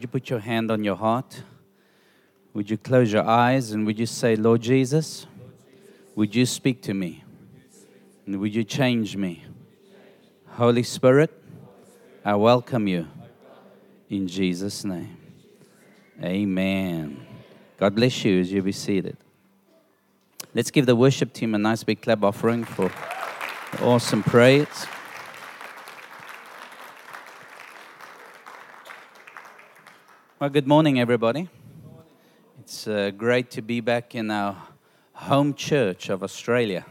Would you put your hand on your heart? Would you close your eyes and would you say, Lord Jesus, would you speak to me? And would you change me? Holy Spirit, I welcome you in Jesus' name. Amen. God bless you as you be seated. Let's give the worship team a nice big clap offering for awesome praise. Well, good morning, everybody. It's uh, great to be back in our home church of Australia.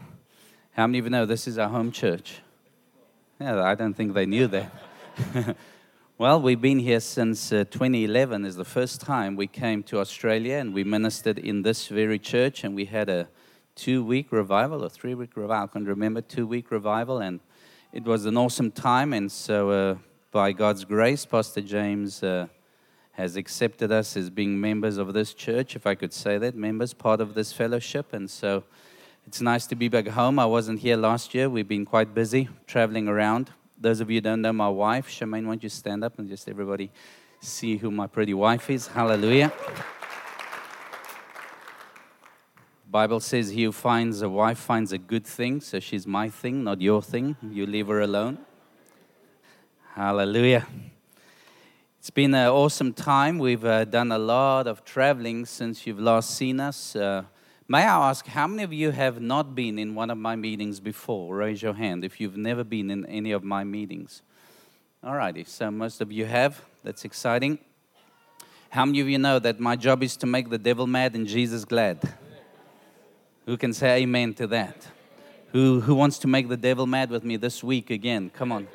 How many of you know this is our home church? Yeah, I don't think they knew that. well, we've been here since uh, 2011 is the first time we came to Australia and we ministered in this very church and we had a two-week revival or three-week revival, I can't remember, two-week revival and it was an awesome time and so uh, by God's grace, Pastor James uh, has accepted us as being members of this church, if I could say that, members, part of this fellowship. And so it's nice to be back home. I wasn't here last year. We've been quite busy traveling around. Those of you don't know my wife, Shemaine, why don't you stand up and just everybody see who my pretty wife is? Hallelujah. Bible says he who finds a wife finds a good thing, so she's my thing, not your thing. You leave her alone. Hallelujah. It's been an awesome time. We've uh, done a lot of traveling since you've last seen us. Uh, may I ask, how many of you have not been in one of my meetings before? Raise your hand if you've never been in any of my meetings. All righty, so most of you have. That's exciting. How many of you know that my job is to make the devil mad and Jesus glad? Who can say amen to that? Who, who wants to make the devil mad with me this week again? Come on.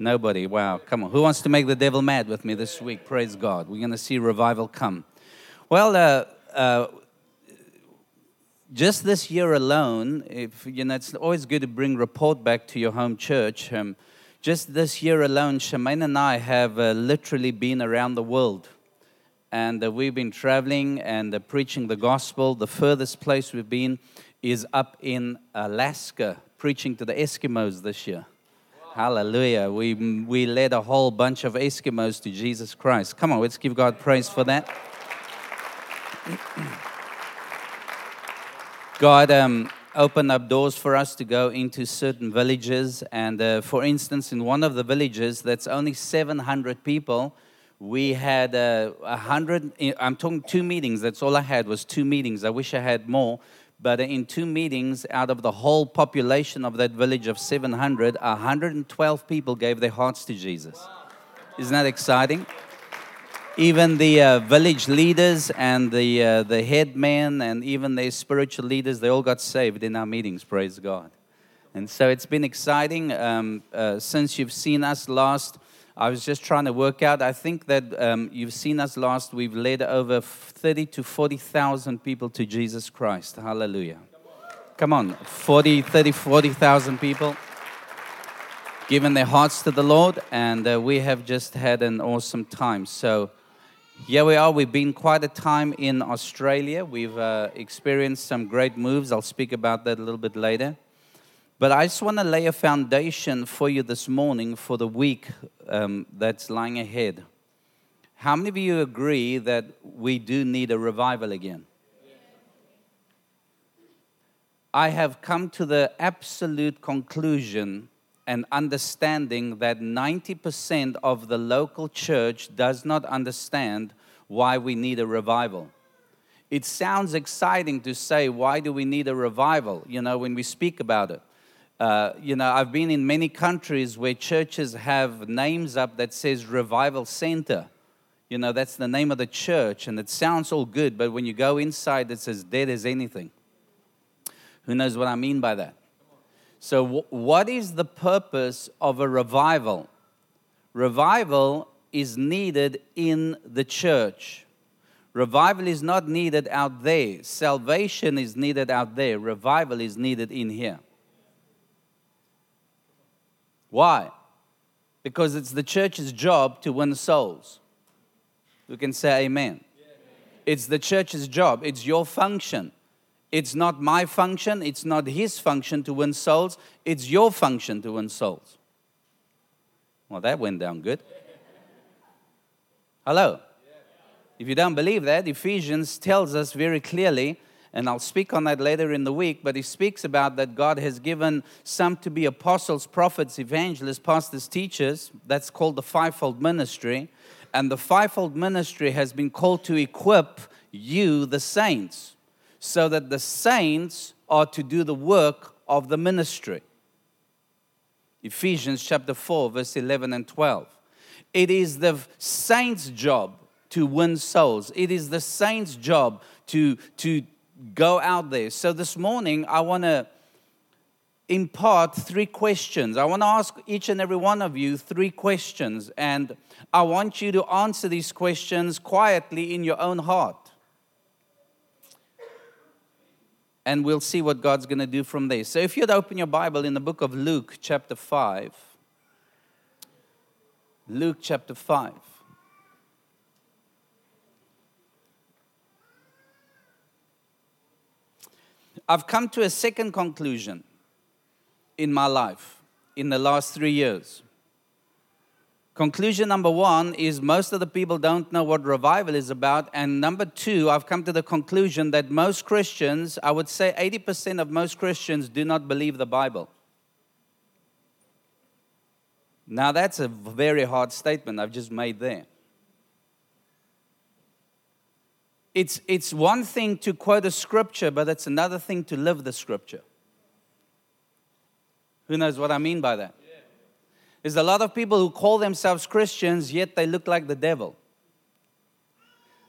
Nobody. Wow. Come on. Who wants to make the devil mad with me this week? Praise God. We're going to see revival come. Well, uh, uh, just this year alone, if you know, it's always good to bring report back to your home church. Um, just this year alone, Shemaine and I have uh, literally been around the world. And uh, we've been traveling and uh, preaching the gospel. The furthest place we've been is up in Alaska, preaching to the Eskimos this year. Hallelujah. We, we led a whole bunch of Eskimos to Jesus Christ. Come on, let's give God praise for that. God um, opened up doors for us to go into certain villages. And uh, for instance, in one of the villages that's only 700 people, we had uh, a uh, hundred. I'm talking two meetings. That's all I had was two meetings. I wish I had more. But in two meetings, out of the whole population of that village of 700, 112 people gave their hearts to Jesus. Isn't that exciting? Even the uh, village leaders and the, uh, the headmen and even their spiritual leaders, they all got saved in our meetings, praise God. And so it's been exciting um, uh, since you've seen us last I was just trying to work out. I think that um, you've seen us last. We've led over 30 to 40,000 people to Jesus Christ. Hallelujah. Come on, 40, 30, 40,000 people given their hearts to the Lord, and uh, we have just had an awesome time. So, here we are. We've been quite a time in Australia. We've uh, experienced some great moves. I'll speak about that a little bit later. But I just want to lay a foundation for you this morning for the week um, that's lying ahead. How many of you agree that we do need a revival again? I have come to the absolute conclusion and understanding that 90% of the local church does not understand why we need a revival. It sounds exciting to say, why do we need a revival? You know, when we speak about it. Uh, you know, I've been in many countries where churches have names up that says Revival Center. You know, that's the name of the church, and it sounds all good, but when you go inside, it's as dead as anything. Who knows what I mean by that? So, w- what is the purpose of a revival? Revival is needed in the church. Revival is not needed out there. Salvation is needed out there. Revival is needed in here. Why? Because it's the church's job to win souls. We can say amen. It's the church's job, it's your function. It's not my function, it's not his function to win souls, it's your function to win souls. Well, that went down good. Hello? If you don't believe that, Ephesians tells us very clearly, and I'll speak on that later in the week, but he speaks about that God has given some to be apostles, prophets, evangelists, pastors, teachers. That's called the fivefold ministry. And the fivefold ministry has been called to equip you, the saints, so that the saints are to do the work of the ministry. Ephesians chapter 4, verse 11 and 12. It is the saints' job to win souls, it is the saints' job to, to go out there. So this morning, I want to impart three questions. I want to ask each and every one of you three questions, and I want you to answer these questions quietly in your own heart. and we'll see what God's going to do from there. So if you'd open your Bible in the book of Luke, chapter 5. Luke chapter 5. I've come to a second conclusion in my life in the last three years. Conclusion number one is most of the people don't know what revival is about. And number two, I've come to the conclusion that most Christians, I would say 80% of most Christians, do not believe the Bible. Now, that's a very hard statement I've just made there. It's, it's one thing to quote a scripture, but it's another thing to live the scripture. Who knows what I mean by that? There's a lot of people who call themselves Christians, yet they look like the devil.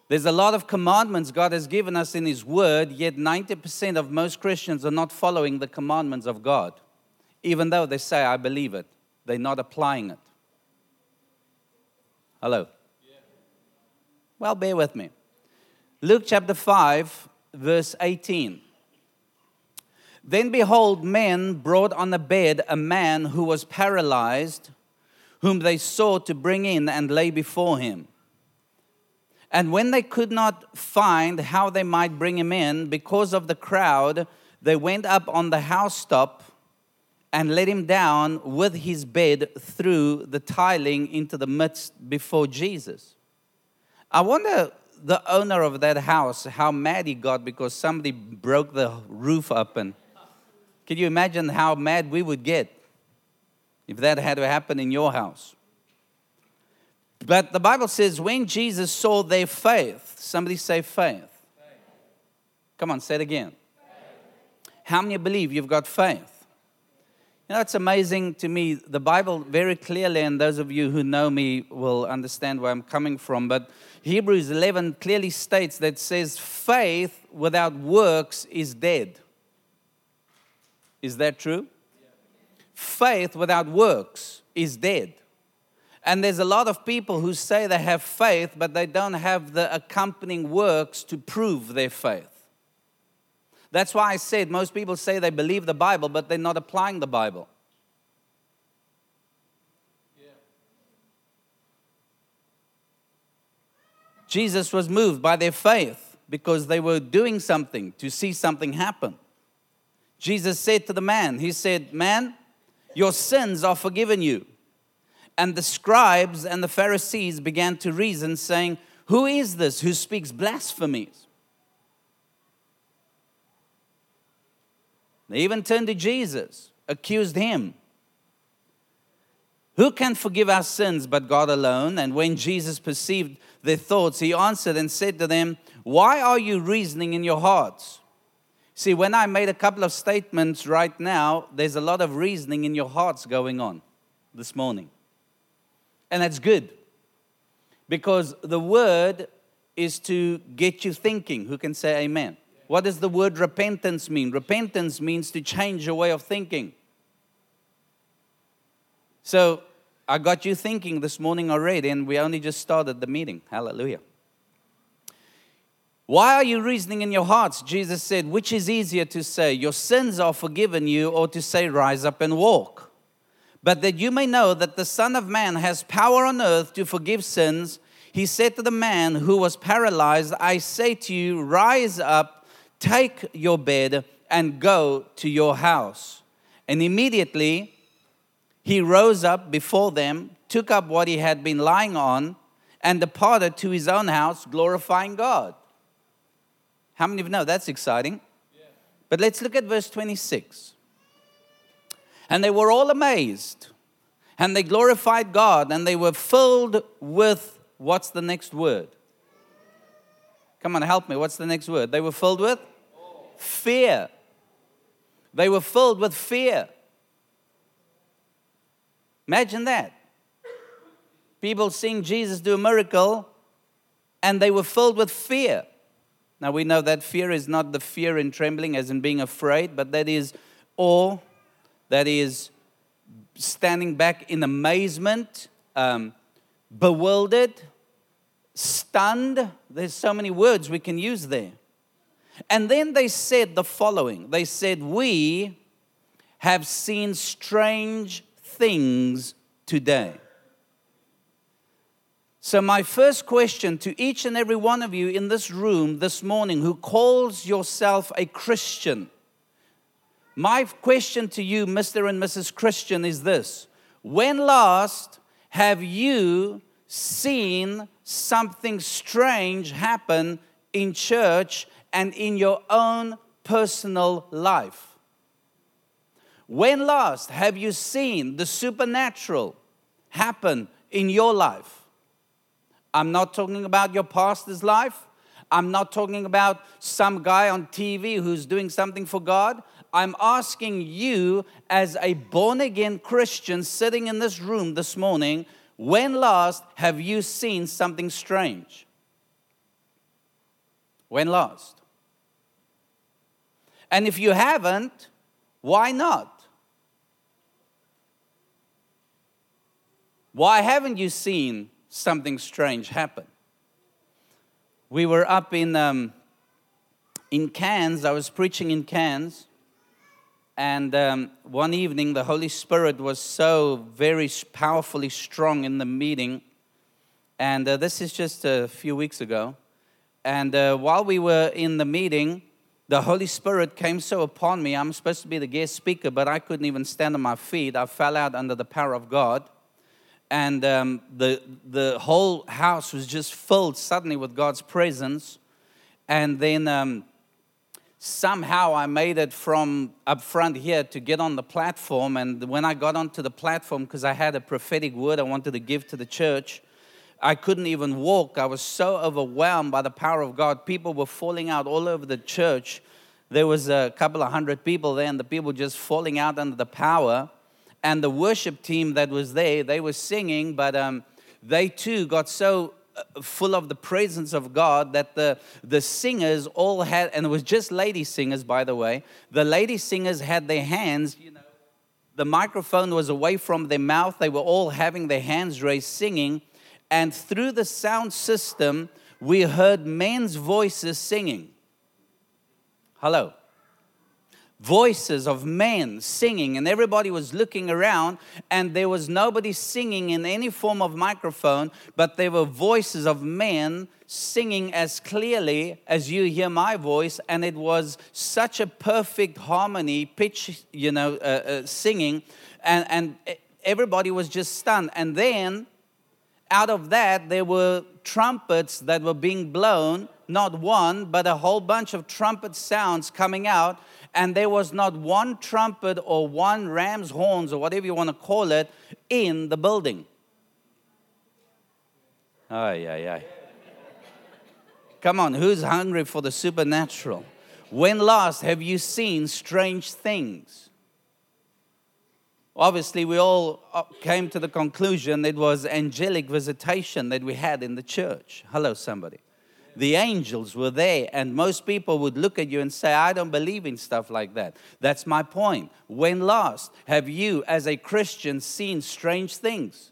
There's a lot of commandments God has given us in His Word, yet 90% of most Christians are not following the commandments of God. Even though they say, I believe it, they're not applying it. Hello? Well, bear with me. Luke chapter 5, verse 18. Then behold, men brought on a bed a man who was paralyzed, whom they sought to bring in and lay before him. And when they could not find how they might bring him in because of the crowd, they went up on the housetop and let him down with his bed through the tiling into the midst before Jesus. I wonder the owner of that house how mad he got because somebody broke the roof up and can you imagine how mad we would get if that had to happen in your house? But the Bible says when Jesus saw their faith, somebody say faith. faith. Come on, say it again. Faith. How many believe you've got faith? You know, it's amazing to me. The Bible very clearly, and those of you who know me will understand where I'm coming from, but Hebrews 11 clearly states that says faith without works is dead. Is that true? Faith without works is dead. And there's a lot of people who say they have faith, but they don't have the accompanying works to prove their faith. That's why I said most people say they believe the Bible, but they're not applying the Bible. Jesus was moved by their faith because they were doing something to see something happen. Jesus said to the man, He said, Man, your sins are forgiven you. And the scribes and the Pharisees began to reason, saying, Who is this who speaks blasphemies? They even turned to Jesus, accused him. Who can forgive our sins but God alone? And when Jesus perceived their thoughts, he answered and said to them, Why are you reasoning in your hearts? See, when I made a couple of statements right now, there's a lot of reasoning in your hearts going on this morning. And that's good because the word is to get you thinking. Who can say amen? What does the word repentance mean? Repentance means to change your way of thinking. So I got you thinking this morning already, and we only just started the meeting. Hallelujah. Why are you reasoning in your hearts? Jesus said, Which is easier to say, Your sins are forgiven you, or to say, Rise up and walk? But that you may know that the Son of Man has power on earth to forgive sins, he said to the man who was paralyzed, I say to you, Rise up, take your bed, and go to your house. And immediately he rose up before them, took up what he had been lying on, and departed to his own house, glorifying God. How many of you know that's exciting? But let's look at verse 26. And they were all amazed, and they glorified God, and they were filled with what's the next word? Come on, help me. What's the next word? They were filled with fear. They were filled with fear. Imagine that. People seeing Jesus do a miracle and they were filled with fear. Now we know that fear is not the fear and trembling as in being afraid, but that is awe, that is standing back in amazement, um, bewildered, stunned. There's so many words we can use there. And then they said the following They said, We have seen strange things today. So, my first question to each and every one of you in this room this morning who calls yourself a Christian, my question to you, Mr. and Mrs. Christian, is this When last have you seen something strange happen in church and in your own personal life? When last have you seen the supernatural happen in your life? I'm not talking about your pastor's life. I'm not talking about some guy on TV who's doing something for God. I'm asking you, as a born again Christian sitting in this room this morning, when last have you seen something strange? When last? And if you haven't, why not? Why haven't you seen something strange happened. We were up in, um, in Cairns, I was preaching in Cairns, and um, one evening the Holy Spirit was so very powerfully strong in the meeting. And uh, this is just a few weeks ago. And uh, while we were in the meeting, the Holy Spirit came so upon me. I'm supposed to be the guest speaker, but I couldn't even stand on my feet. I fell out under the power of God and um, the, the whole house was just filled suddenly with God's presence. And then um, somehow I made it from up front here to get on the platform. And when I got onto the platform, because I had a prophetic word I wanted to give to the church, I couldn't even walk. I was so overwhelmed by the power of God. People were falling out all over the church. There was a couple of hundred people there, and the people just falling out under the power and the worship team that was there, they were singing, but um, they too got so full of the presence of God that the, the singers all had, and it was just lady singers, by the way, the lady singers had their hands, you know, the microphone was away from their mouth. They were all having their hands raised singing. And through the sound system, we heard men's voices singing. Hello voices of men singing, and everybody was looking around, and there was nobody singing in any form of microphone, but there were voices of men singing as clearly as you hear my voice, and it was such a perfect harmony, pitch, you know, uh, uh, singing, and, and everybody was just stunned. And then out of that, there were trumpets that were being blown, not one, but a whole bunch of trumpet sounds coming out and there was not one trumpet or one ram's horns or whatever you want to call it in the building. Ay, ay, ay. Come on, who's hungry for the supernatural? When last have you seen strange things? Obviously, we all uh, came to the conclusion it was angelic visitation that we had in the church. Hello, somebody the angels were there, and most people would look at you and say, I don't believe in stuff like that. That's my point. When last have you, as a Christian, seen strange things?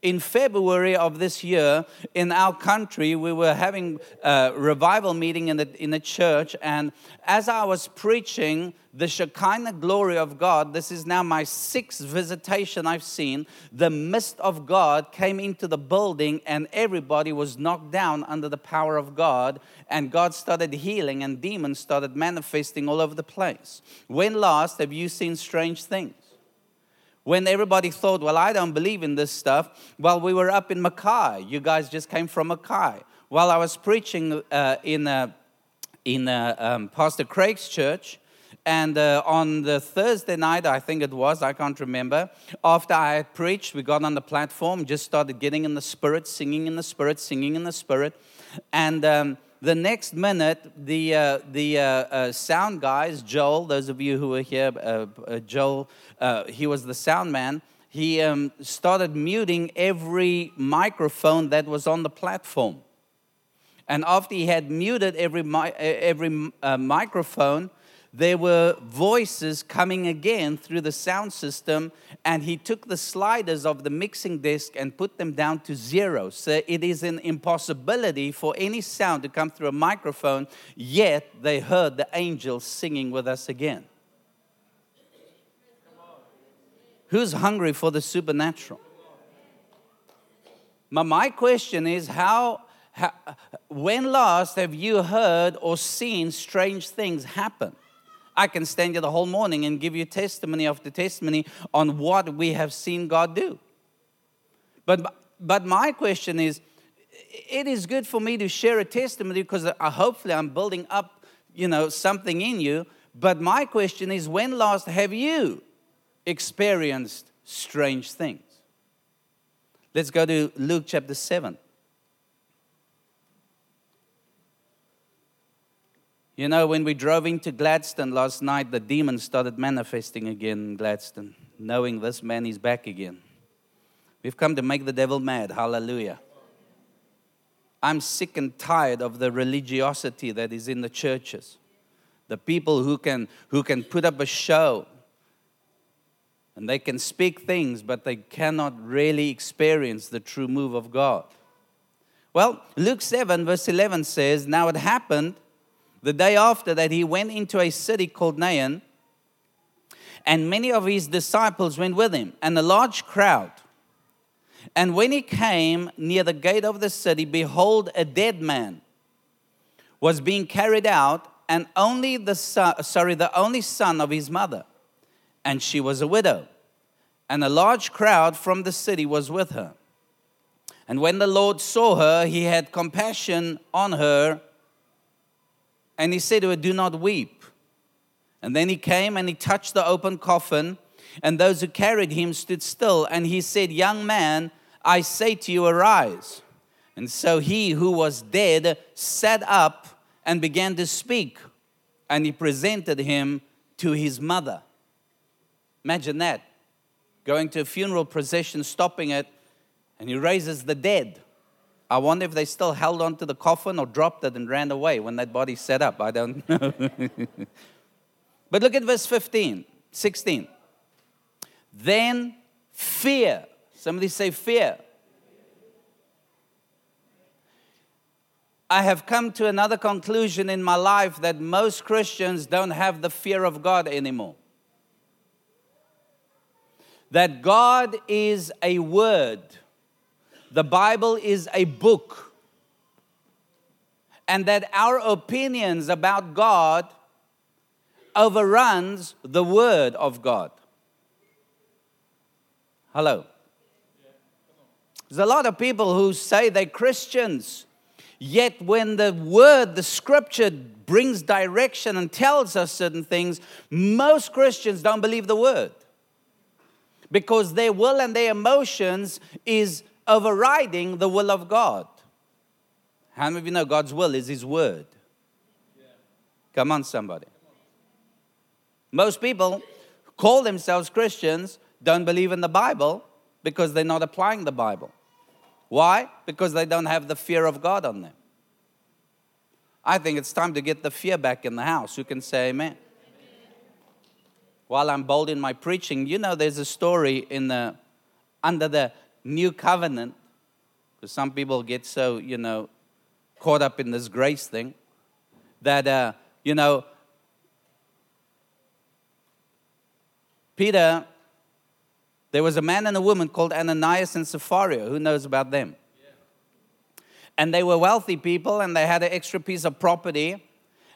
In February of this year in our country, we were having a revival meeting in the, in the church. And as I was preaching the Shekinah glory of God, this is now my sixth visitation I've seen. The mist of God came into the building, and everybody was knocked down under the power of God. And God started healing, and demons started manifesting all over the place. When last have you seen strange things? When everybody thought, well, I don't believe in this stuff, well, we were up in Mackay. You guys just came from Mackay. While I was preaching uh, in, uh, in uh, um, Pastor Craig's church, and uh, on the Thursday night, I think it was, I can't remember, after I had preached, we got on the platform, just started getting in the spirit, singing in the spirit, singing in the spirit. And um, the next minute, the, uh, the uh, uh, sound guys, Joel, those of you who were here, uh, uh, Joel, uh, he was the sound man, he um, started muting every microphone that was on the platform. And after he had muted every, mi- every microphone, there were voices coming again through the sound system, and he took the sliders of the mixing desk and put them down to zero. So it is an impossibility for any sound to come through a microphone, yet they heard the angels singing with us again. Who's hungry for the supernatural? My question is how, when last have you heard or seen strange things happen? I can stand here the whole morning and give you testimony after testimony on what we have seen God do. But, but my question is it is good for me to share a testimony because hopefully I'm building up, you know, something in you. But my question is when last have you experienced strange things? Let's go to Luke chapter 7. You know, when we drove into Gladstone last night, the demon started manifesting again in Gladstone, knowing this man is back again. We've come to make the devil mad. Hallelujah. I'm sick and tired of the religiosity that is in the churches. The people who can, who can put up a show and they can speak things, but they cannot really experience the true move of God. Well, Luke 7, verse 11 says, Now it happened the day after that, he went into a city called Nain, and many of his disciples went with him, and a large crowd. And when he came near the gate of the city, behold, a dead man was being carried out, and only the son, sorry, the only son of his mother, and she was a widow. And a large crowd from the city was with her. And when the Lord saw her, he had compassion on her and he said to her, Do not weep. And then he came and he touched the open coffin, and those who carried him stood still. And he said, Young man, I say to you, arise. And so he who was dead sat up and began to speak, and he presented him to his mother. Imagine that. Going to a funeral procession, stopping it, and he raises the dead. I wonder if they still held on to the coffin or dropped it and ran away when that body set up. I don't know. but look at verse 15, 16. Then fear. Somebody say fear. I have come to another conclusion in my life that most Christians don't have the fear of God anymore. That God is a word the Bible is a book, and that our opinions about God overruns the Word of God. Hello. There's a lot of people who say they're Christians, yet when the Word, the Scripture, brings direction and tells us certain things, most Christians don't believe the Word because their will and their emotions is overriding the will of God. How many of you know God's will is His word? Come on, somebody. Most people call themselves Christians, don't believe in the Bible because they're not applying the Bible. Why? Because they don't have the fear of God on them. I think it's time to get the fear back in the house. Who can say amen? amen? While I'm bold in my preaching, you know there's a story in the under the new covenant, because some people get so, you know, caught up in this grace thing, that, uh, you know, Peter, there was a man and a woman called Ananias and Sapphira. Who knows about them? And they were wealthy people and they had an extra piece of property.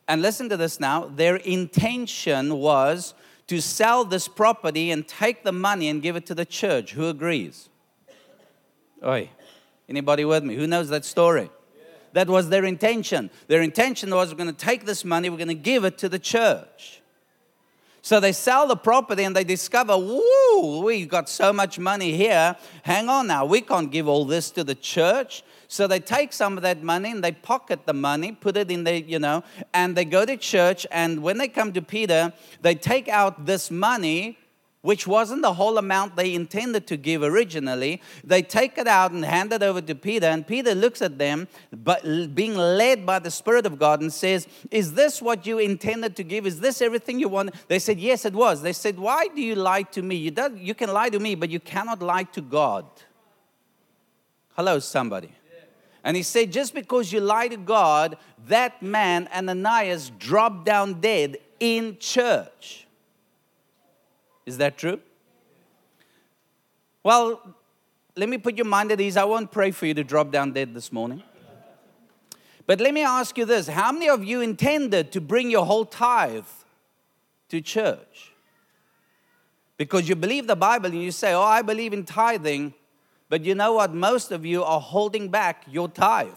And listen to this now their intention was to sell this property and take the money and give it to the church. Who agrees? Oi, anybody with me? Who knows that story? That was their intention. Their intention was we're going to take this money, we're going to give it to the church. So they sell the property and they discover, whoa, we got so much money here. Hang on now, we can't give all this to the church. So they take some of that money and they pocket the money, put it in the, you know, and they go to church. And when they come to Peter, they take out this money which wasn't the whole amount they intended to give originally. They take it out and hand it over to Peter, and Peter looks at them, but being led by the Spirit of God, and says, Is this what you intended to give? Is this everything you want? They said, Yes, it was. They said, Why do you lie to me? You, do, you can lie to me, but you cannot lie to God. Hello, somebody. And he said, Just because you lie to God, that man, Ananias, dropped down dead in church. Is that true? Well, let me put your mind at ease. I won't pray for you to drop down dead this morning. But let me ask you this how many of you intended to bring your whole tithe to church? Because you believe the Bible and you say, Oh, I believe in tithing. But you know what? Most of you are holding back your tithe.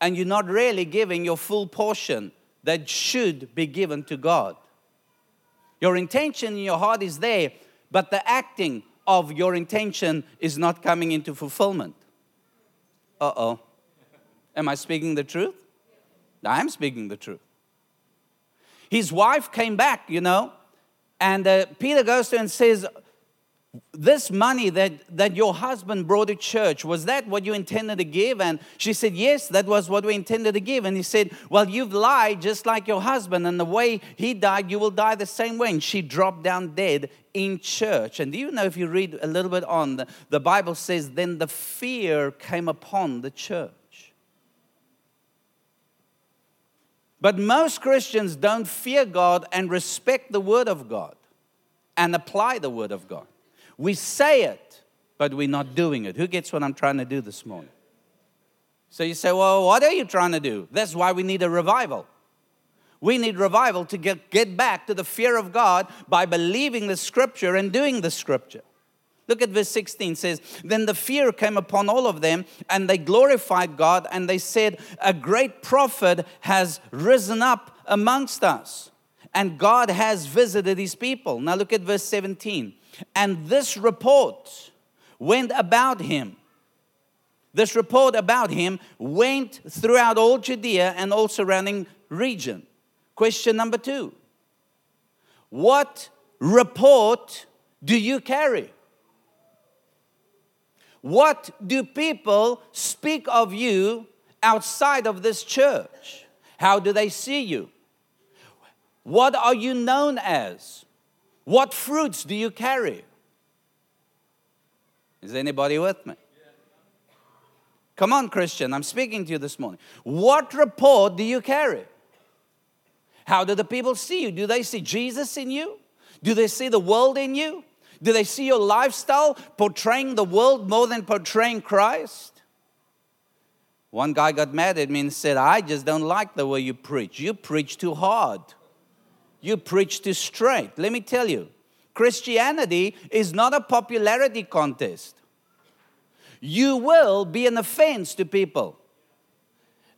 And you're not really giving your full portion that should be given to God. Your intention in your heart is there, but the acting of your intention is not coming into fulfillment. Uh oh. Am I speaking the truth? I'm speaking the truth. His wife came back, you know, and uh, Peter goes to her and says, this money that, that your husband brought to church, was that what you intended to give? And she said, Yes, that was what we intended to give. And he said, Well, you've lied just like your husband, and the way he died, you will die the same way. And she dropped down dead in church. And do you know if you read a little bit on, the, the Bible says, Then the fear came upon the church. But most Christians don't fear God and respect the Word of God and apply the Word of God. We say it, but we're not doing it. Who gets what I'm trying to do this morning? So you say, well, what are you trying to do? That's why we need a revival. We need revival to get, get back to the fear of God by believing the scripture and doing the scripture. Look at verse 16 says, Then the fear came upon all of them, and they glorified God, and they said, A great prophet has risen up amongst us, and God has visited his people. Now look at verse 17. And this report went about him. This report about him went throughout all Judea and all surrounding region. Question number two What report do you carry? What do people speak of you outside of this church? How do they see you? What are you known as? What fruits do you carry? Is anybody with me? Come on, Christian, I'm speaking to you this morning. What report do you carry? How do the people see you? Do they see Jesus in you? Do they see the world in you? Do they see your lifestyle portraying the world more than portraying Christ? One guy got mad at me and said, I just don't like the way you preach. You preach too hard you preach to straight. Let me tell you, Christianity is not a popularity contest. You will be an offense to people.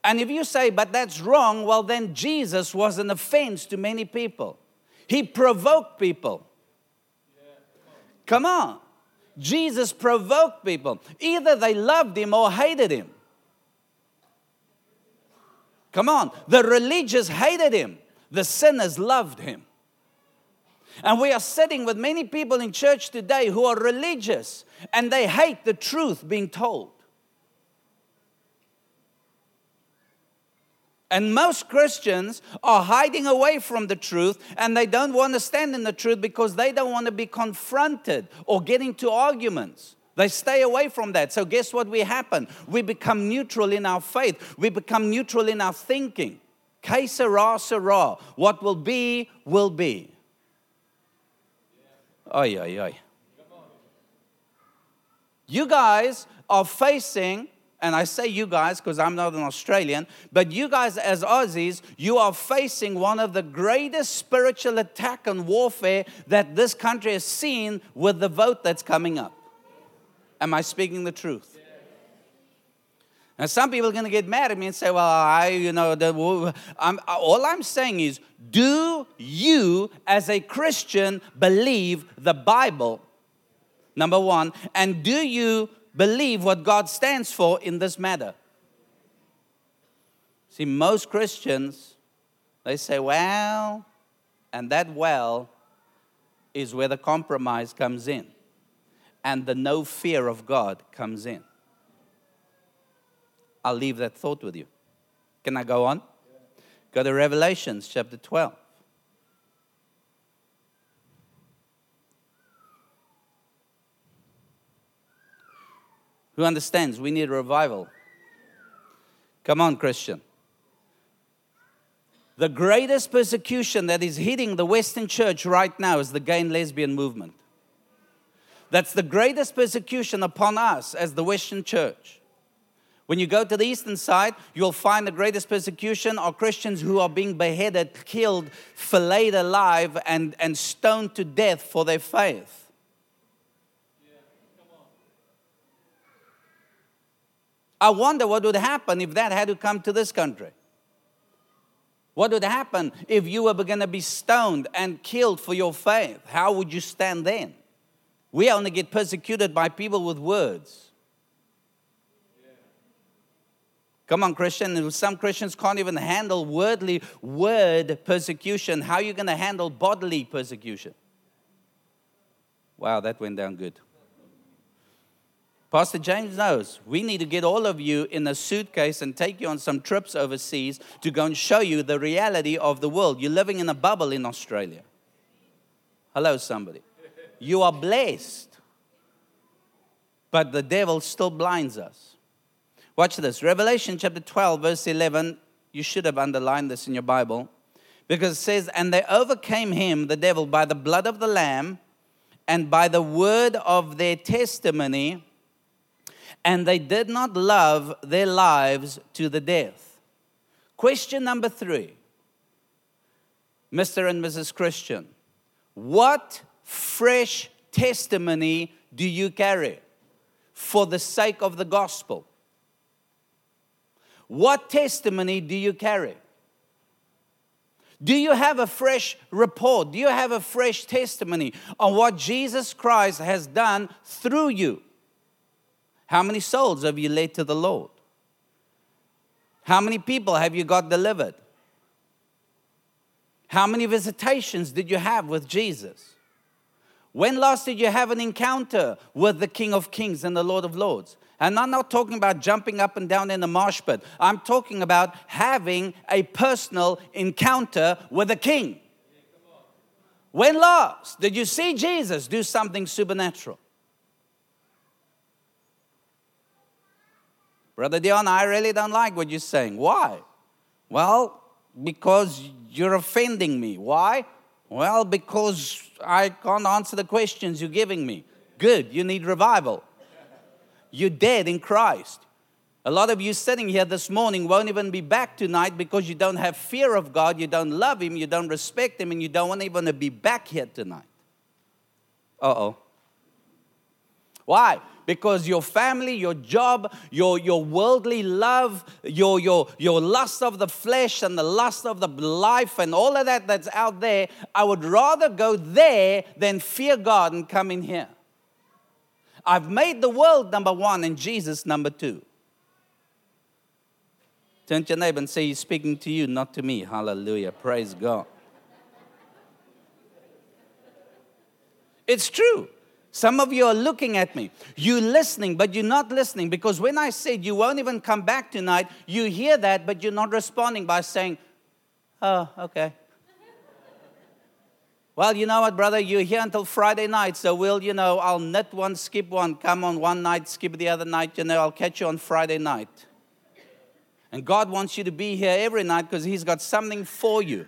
And if you say, but that's wrong, well, then Jesus was an offense to many people. He provoked people. Come on. Jesus provoked people. Either they loved him or hated him. Come on. The religious hated him the sinners loved him. And we are sitting with many people in church today who are religious and they hate the truth being told. And most Christians are hiding away from the truth and they don't want to stand in the truth because they don't want to be confronted or get into arguments. They stay away from that. So, guess what we happen? We become neutral in our faith, we become neutral in our thinking. Que sera, sera. What will be, will be. Oi, oi, oi. You guys are facing and I say you guys because I'm not an Australian, but you guys as Aussies, you are facing one of the greatest spiritual attack and warfare that this country has seen with the vote that's coming up. Am I speaking the truth? Now, some people are going to get mad at me and say, well, I, you know, the, I'm, all I'm saying is, do you as a Christian believe the Bible? Number one. And do you believe what God stands for in this matter? See, most Christians, they say, well, and that well is where the compromise comes in and the no fear of God comes in. I'll leave that thought with you. Can I go on? Go to Revelations chapter 12. Who understands we need a revival? Come on, Christian. The greatest persecution that is hitting the Western church right now is the gay and lesbian movement. That's the greatest persecution upon us as the Western church. When you go to the eastern side, you'll find the greatest persecution are Christians who are being beheaded, killed, filleted alive, and, and stoned to death for their faith. I wonder what would happen if that had to come to this country. What would happen if you were going to be stoned and killed for your faith? How would you stand then? We only get persecuted by people with words. Come on, Christian. Some Christians can't even handle worldly word persecution. How are you going to handle bodily persecution? Wow, that went down good. Pastor James knows we need to get all of you in a suitcase and take you on some trips overseas to go and show you the reality of the world. You're living in a bubble in Australia. Hello, somebody. You are blessed, but the devil still blinds us. Watch this. Revelation chapter 12, verse 11. You should have underlined this in your Bible because it says, And they overcame him, the devil, by the blood of the Lamb and by the word of their testimony, and they did not love their lives to the death. Question number three Mr. and Mrs. Christian, what fresh testimony do you carry for the sake of the gospel? What testimony do you carry? Do you have a fresh report? Do you have a fresh testimony on what Jesus Christ has done through you? How many souls have you led to the Lord? How many people have you got delivered? How many visitations did you have with Jesus? When last did you have an encounter with the King of Kings and the Lord of Lords? And I'm not talking about jumping up and down in the mosh pit. I'm talking about having a personal encounter with the King. When last did you see Jesus do something supernatural? Brother Dion, I really don't like what you're saying. Why? Well, because you're offending me. Why? Well, because I can't answer the questions you're giving me. Good, you need revival. You're dead in Christ. A lot of you sitting here this morning won't even be back tonight because you don't have fear of God, you don't love Him, you don't respect Him, and you don't want even to be back here tonight. Uh oh. Why? Because your family, your job, your, your worldly love, your, your, your lust of the flesh and the lust of the life and all of that that's out there, I would rather go there than fear God and come in here. I've made the world number one and Jesus number two. Turn to your neighbor and say, He's speaking to you, not to me. Hallelujah. Praise God. It's true. Some of you are looking at me. You're listening, but you're not listening because when I said you won't even come back tonight, you hear that, but you're not responding by saying, Oh, okay. Well, you know what, brother? You're here until Friday night, so we'll, you know, I'll net one, skip one, come on one night, skip the other night, you know, I'll catch you on Friday night. And God wants you to be here every night because He's got something for you.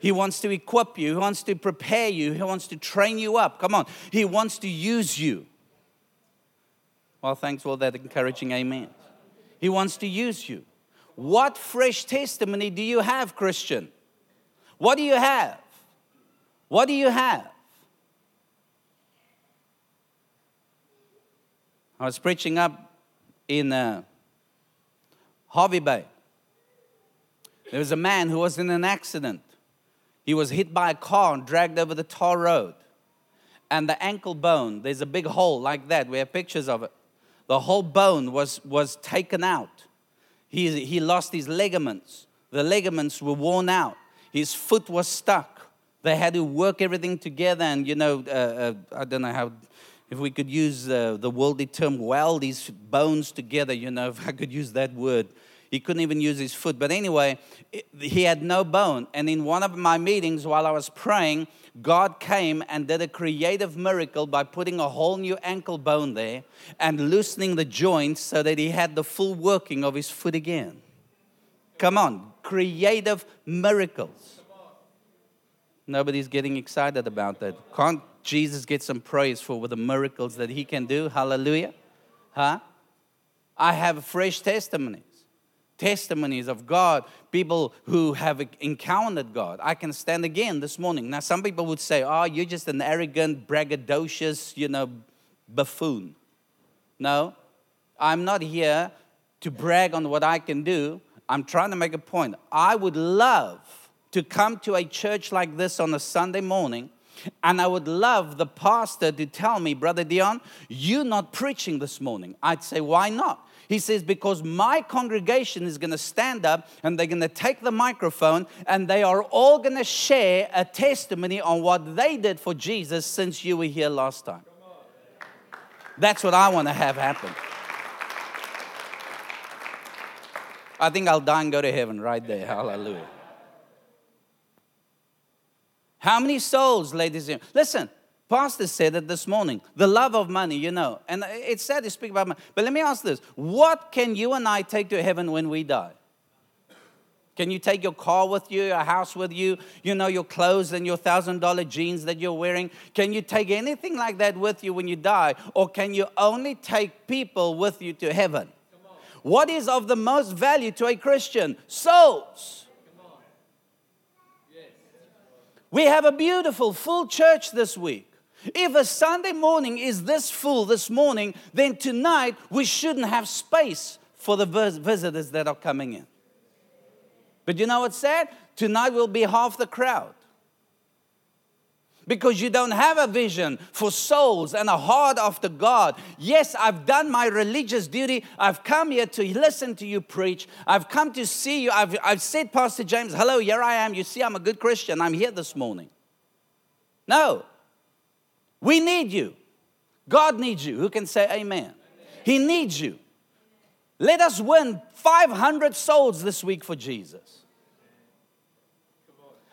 He wants to equip you, He wants to prepare you, He wants to train you up. Come on, He wants to use you. Well, thanks for that encouraging amen. He wants to use you. What fresh testimony do you have, Christian? What do you have? What do you have? I was preaching up in uh, Hervey Bay. There was a man who was in an accident. He was hit by a car and dragged over the tar road. And the ankle bone, there's a big hole like that. We have pictures of it. The whole bone was, was taken out. He, he lost his ligaments. The ligaments were worn out. His foot was stuck. They had to work everything together. And, you know, uh, uh, I don't know how, if we could use uh, the worldly term, weld these bones together, you know, if I could use that word. He couldn't even use his foot. But anyway, he had no bone. And in one of my meetings while I was praying, God came and did a creative miracle by putting a whole new ankle bone there and loosening the joints so that he had the full working of his foot again. Come on, creative miracles. Nobody's getting excited about that. Can't Jesus get some praise for the miracles that he can do? Hallelujah. Huh? I have fresh testimonies testimonies of God, people who have encountered God. I can stand again this morning. Now, some people would say, Oh, you're just an arrogant, braggadocious, you know, buffoon. No, I'm not here to brag on what I can do. I'm trying to make a point. I would love to come to a church like this on a Sunday morning. And I would love the pastor to tell me, Brother Dion, you're not preaching this morning. I'd say, Why not? He says, Because my congregation is going to stand up and they're going to take the microphone and they are all going to share a testimony on what they did for Jesus since you were here last time. That's what I want to have happen. I think I'll die and go to heaven right there. Hallelujah. How many souls, ladies and gentlemen? listen, Pastor said it this morning the love of money, you know. And it's sad to speak about money. But let me ask this what can you and I take to heaven when we die? Can you take your car with you, your house with you, you know, your clothes and your thousand dollar jeans that you're wearing? Can you take anything like that with you when you die? Or can you only take people with you to heaven? What is of the most value to a Christian? Souls. We have a beautiful, full church this week. If a Sunday morning is this full this morning, then tonight we shouldn't have space for the visitors that are coming in. But you know what's sad? Tonight will be half the crowd. Because you don't have a vision for souls and a heart after God. Yes, I've done my religious duty. I've come here to listen to you preach. I've come to see you. I've, I've said, Pastor James, hello, here I am. You see, I'm a good Christian. I'm here this morning. No, we need you. God needs you. Who can say amen? amen? He needs you. Let us win 500 souls this week for Jesus.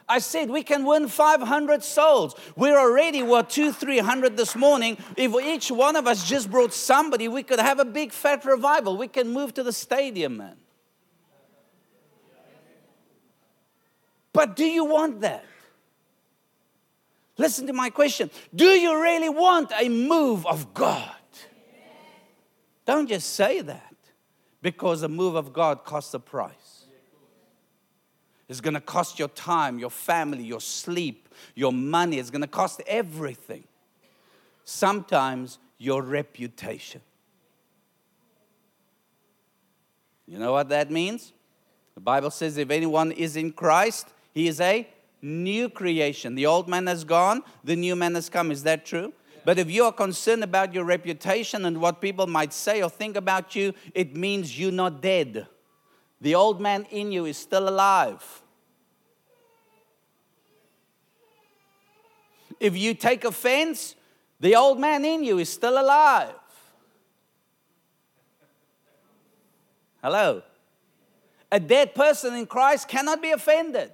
I said we can win 500 souls. We're already, what, two, 300 this morning. If each one of us just brought somebody, we could have a big fat revival. We can move to the stadium, man. But do you want that? Listen to my question. Do you really want a move of God? Don't just say that because a move of God costs a price. It's going to cost your time, your family, your sleep, your money. It's going to cost everything. Sometimes your reputation. You know what that means? The Bible says if anyone is in Christ, he is a new creation. The old man has gone, the new man has come. Is that true? But if you are concerned about your reputation and what people might say or think about you, it means you're not dead. The old man in you is still alive. If you take offense, the old man in you is still alive. Hello? A dead person in Christ cannot be offended.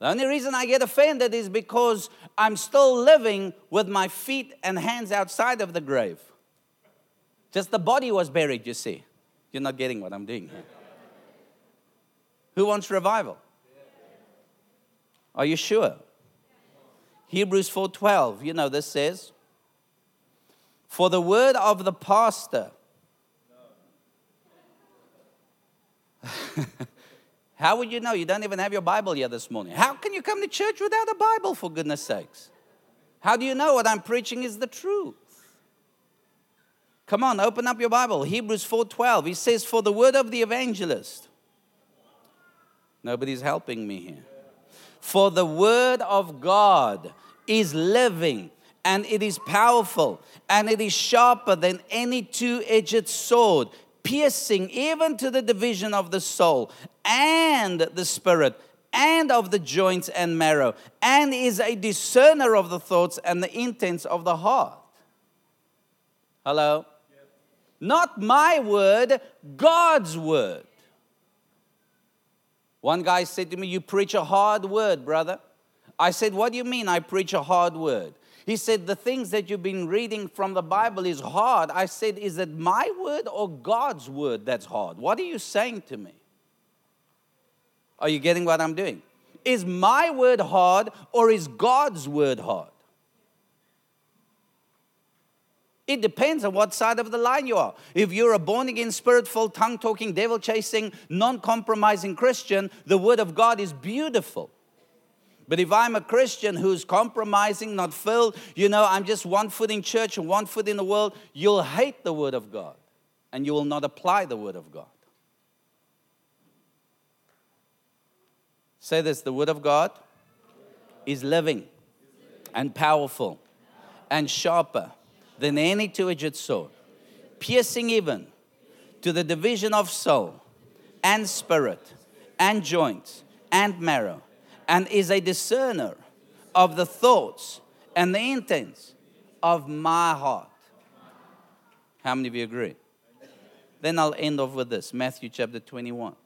The only reason I get offended is because I'm still living with my feet and hands outside of the grave. Just the body was buried, you see. You're not getting what I'm doing here. Who wants revival? Are you sure? Hebrews 4:12, you know this says, For the word of the pastor. How would you know? You don't even have your Bible here this morning. How can you come to church without a Bible, for goodness sakes? How do you know what I'm preaching is the truth? Come on, open up your Bible. Hebrews 4:12. He says, "For the word of the evangelist." Nobody's helping me here. For the word of God is living and it is powerful and it is sharper than any two-edged sword, piercing even to the division of the soul and the spirit and of the joints and marrow, and is a discerner of the thoughts and the intents of the heart. Hello? Not my word, God's word. One guy said to me, You preach a hard word, brother. I said, What do you mean I preach a hard word? He said, The things that you've been reading from the Bible is hard. I said, Is it my word or God's word that's hard? What are you saying to me? Are you getting what I'm doing? Is my word hard or is God's word hard? It depends on what side of the line you are. If you're a born again, spirit filled, tongue talking, devil chasing, non compromising Christian, the Word of God is beautiful. But if I'm a Christian who's compromising, not filled, you know, I'm just one foot in church and one foot in the world, you'll hate the Word of God and you will not apply the Word of God. Say this the Word of God is living and powerful and sharper than any two edged sword, piercing even to the division of soul and spirit and joints and marrow, and is a discerner of the thoughts and the intents of my heart. How many of you agree? Then I'll end off with this Matthew chapter 21.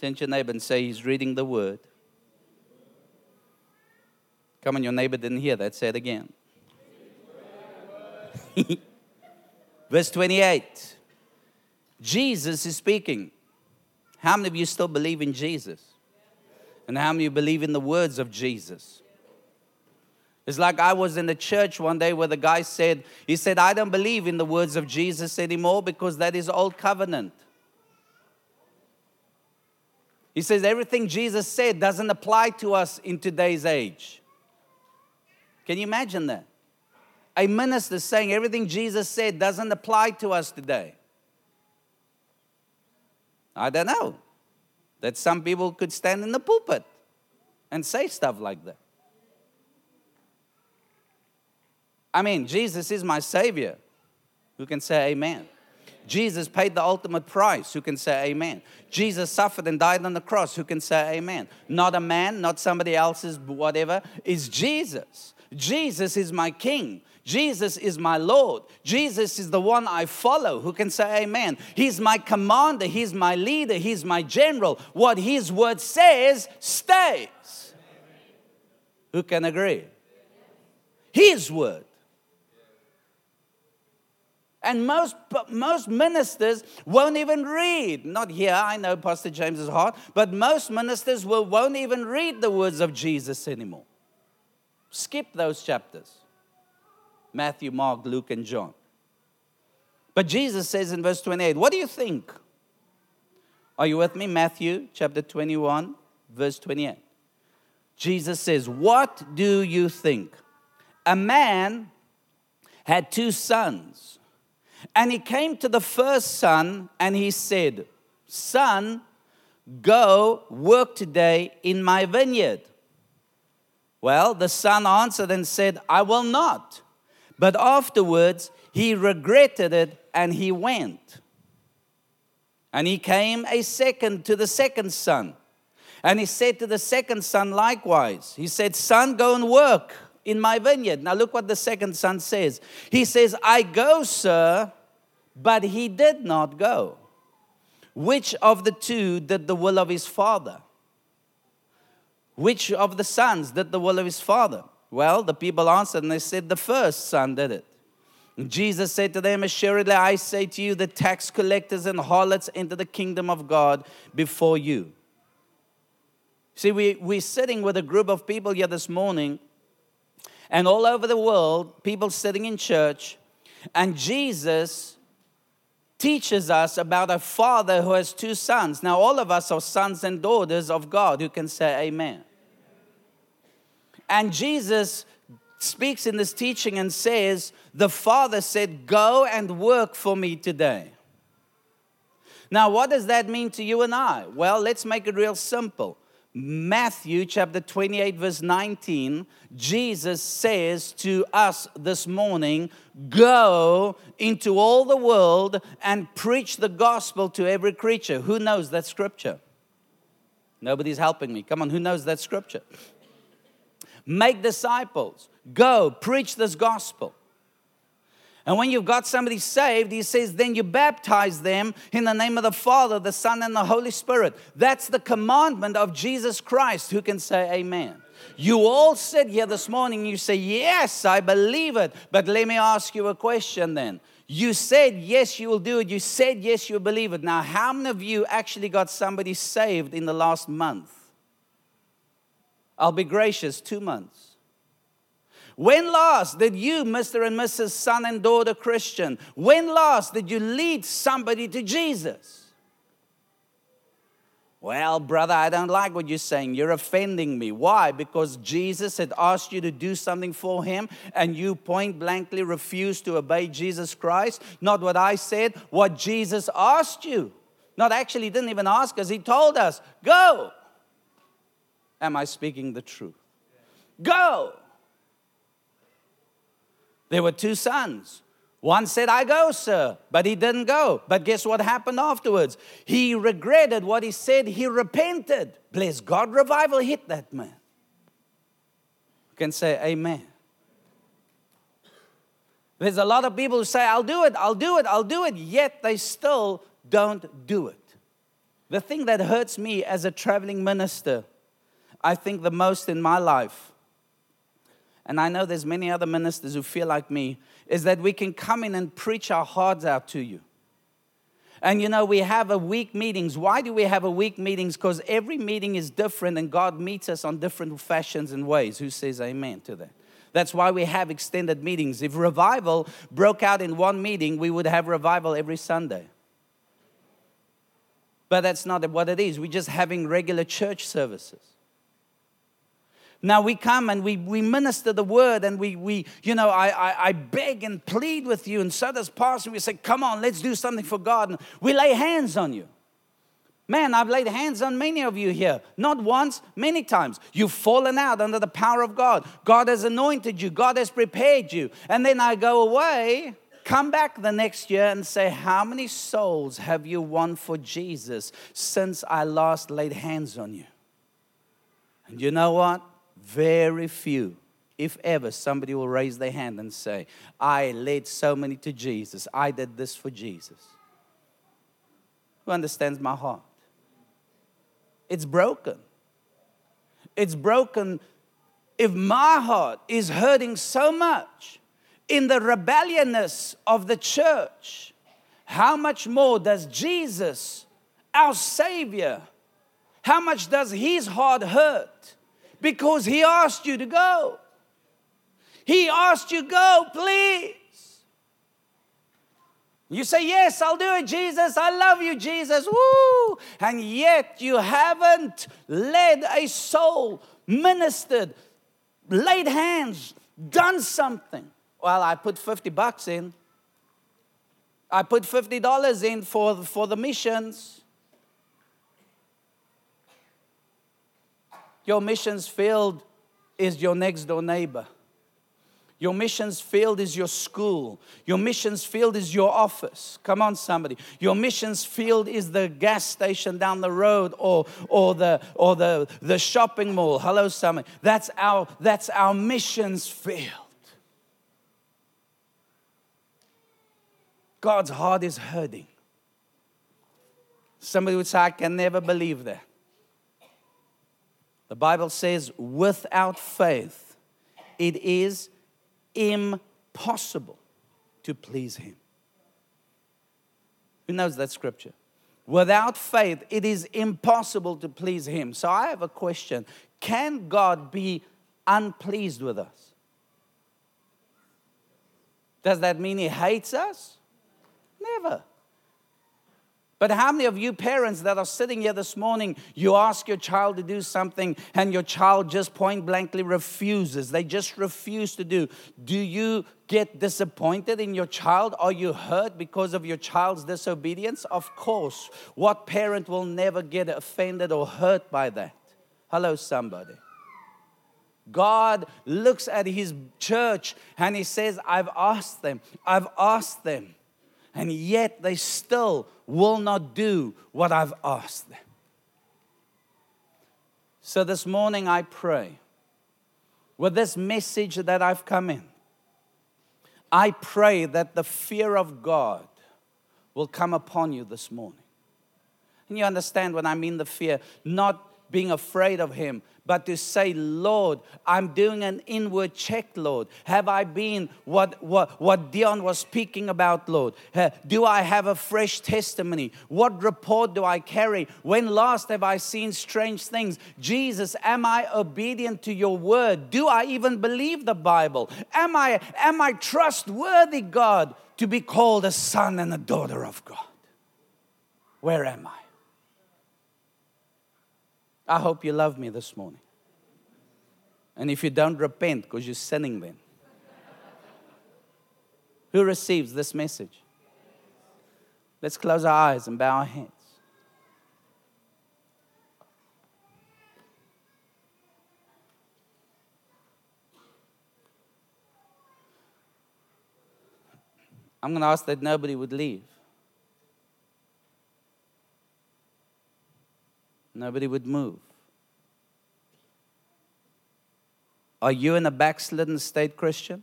Turn to your neighbor and say, He's reading the word. Come on, your neighbor didn't hear that. Say it again. Verse 28. Jesus is speaking. How many of you still believe in Jesus? And how many believe in the words of Jesus? It's like I was in a church one day where the guy said, he said, I don't believe in the words of Jesus anymore because that is old covenant. He says everything Jesus said doesn't apply to us in today's age. Can you imagine that? A minister saying everything Jesus said doesn't apply to us today? I don't know. That some people could stand in the pulpit and say stuff like that. I mean, Jesus is my Savior. Who can say amen? Jesus paid the ultimate price. Who can say amen? Jesus suffered and died on the cross. Who can say amen? Not a man, not somebody else's whatever. Is Jesus. Jesus is my King. Jesus is my Lord. Jesus is the one I follow. Who can say amen? He's my commander. He's my leader. He's my general. What his word says stays. Who can agree? His word. And most, most ministers won't even read. Not here, I know Pastor James is hard, but most ministers will, won't even read the words of Jesus anymore. Skip those chapters. Matthew, Mark, Luke, and John. But Jesus says in verse 28, What do you think? Are you with me? Matthew chapter 21, verse 28. Jesus says, What do you think? A man had two sons, and he came to the first son and he said, Son, go work today in my vineyard. Well, the son answered and said, I will not. But afterwards, he regretted it and he went. And he came a second to the second son. And he said to the second son likewise, He said, Son, go and work in my vineyard. Now look what the second son says. He says, I go, sir, but he did not go. Which of the two did the will of his father? Which of the sons did the will of his father? Well, the people answered and they said, The first son did it. And Jesus said to them, Assuredly, I say to you, the tax collectors and harlots enter the kingdom of God before you. See, we, we're sitting with a group of people here this morning, and all over the world, people sitting in church, and Jesus teaches us about a father who has two sons. Now, all of us are sons and daughters of God who can say amen. And Jesus speaks in this teaching and says, The Father said, Go and work for me today. Now, what does that mean to you and I? Well, let's make it real simple. Matthew chapter 28, verse 19, Jesus says to us this morning, Go into all the world and preach the gospel to every creature. Who knows that scripture? Nobody's helping me. Come on, who knows that scripture? Make disciples. Go, preach this gospel. And when you've got somebody saved, he says, then you baptize them in the name of the Father, the Son, and the Holy Spirit. That's the commandment of Jesus Christ. Who can say amen? You all sit here this morning, you say, Yes, I believe it. But let me ask you a question then. You said, Yes, you will do it. You said, Yes, you believe it. Now, how many of you actually got somebody saved in the last month? I'll be gracious, two months. When last did you, Mr. and Mrs. Son and Daughter Christian, when last did you lead somebody to Jesus? Well, brother, I don't like what you're saying. You're offending me. Why? Because Jesus had asked you to do something for him and you point blankly refused to obey Jesus Christ. Not what I said, what Jesus asked you. Not actually, he didn't even ask us, he told us, Go. Am I speaking the truth? Go. There were two sons. One said, I go, sir, but he didn't go. But guess what happened afterwards? He regretted what he said, he repented. Bless God, revival hit that man. You can say, Amen. There's a lot of people who say, I'll do it, I'll do it, I'll do it, yet they still don't do it. The thing that hurts me as a traveling minister, I think the most in my life, and I know there's many other ministers who feel like me, is that we can come in and preach our hearts out to you. And you know, we have a week meetings. Why do we have a week meetings? Because every meeting is different and God meets us on different fashions and ways. Who says amen to that? That's why we have extended meetings. If revival broke out in one meeting, we would have revival every Sunday. But that's not what it is. We're just having regular church services. Now we come and we, we minister the word and we, we you know, I, I, I beg and plead with you, and so does Pastor. We say, Come on, let's do something for God. And we lay hands on you. Man, I've laid hands on many of you here. Not once, many times. You've fallen out under the power of God. God has anointed you, God has prepared you. And then I go away, come back the next year and say, How many souls have you won for Jesus since I last laid hands on you? And you know what? Very few, if ever, somebody will raise their hand and say, I led so many to Jesus. I did this for Jesus. Who understands my heart? It's broken. It's broken if my heart is hurting so much in the rebelliousness of the church. How much more does Jesus, our Savior, how much does His heart hurt because He asked you to go. He asked you, go, please. You say, Yes, I'll do it, Jesus. I love you, Jesus. Woo! And yet you haven't led a soul, ministered, laid hands, done something. Well, I put 50 bucks in. I put $50 in for, for the missions. Your missions field is your next door neighbor. Your missions field is your school. Your missions field is your office. Come on, somebody. Your missions field is the gas station down the road or, or, the, or the, the shopping mall. Hello, somebody. That's our, that's our missions field. God's heart is hurting. Somebody would say, I can never believe that. The Bible says, without faith, it is impossible to please Him. Who knows that scripture? Without faith, it is impossible to please Him. So I have a question Can God be unpleased with us? Does that mean he hates us? Never. But how many of you parents that are sitting here this morning, you ask your child to do something and your child just point blankly refuses? They just refuse to do. Do you get disappointed in your child? Are you hurt because of your child's disobedience? Of course. What parent will never get offended or hurt by that? Hello, somebody. God looks at his church and he says, I've asked them, I've asked them, and yet they still will not do what I've asked them. So this morning I pray with this message that I've come in, I pray that the fear of God will come upon you this morning. And you understand when I mean the fear, not being afraid of Him, but to say, Lord, I'm doing an inward check, Lord. Have I been what, what, what Dion was speaking about, Lord? Do I have a fresh testimony? What report do I carry? When last have I seen strange things? Jesus, am I obedient to your word? Do I even believe the Bible? Am I, am I trustworthy, God, to be called a son and a daughter of God? Where am I? I hope you love me this morning. And if you don't repent because you're sinning, then who receives this message? Let's close our eyes and bow our heads. I'm going to ask that nobody would leave. Nobody would move. Are you in a backslidden state, Christian?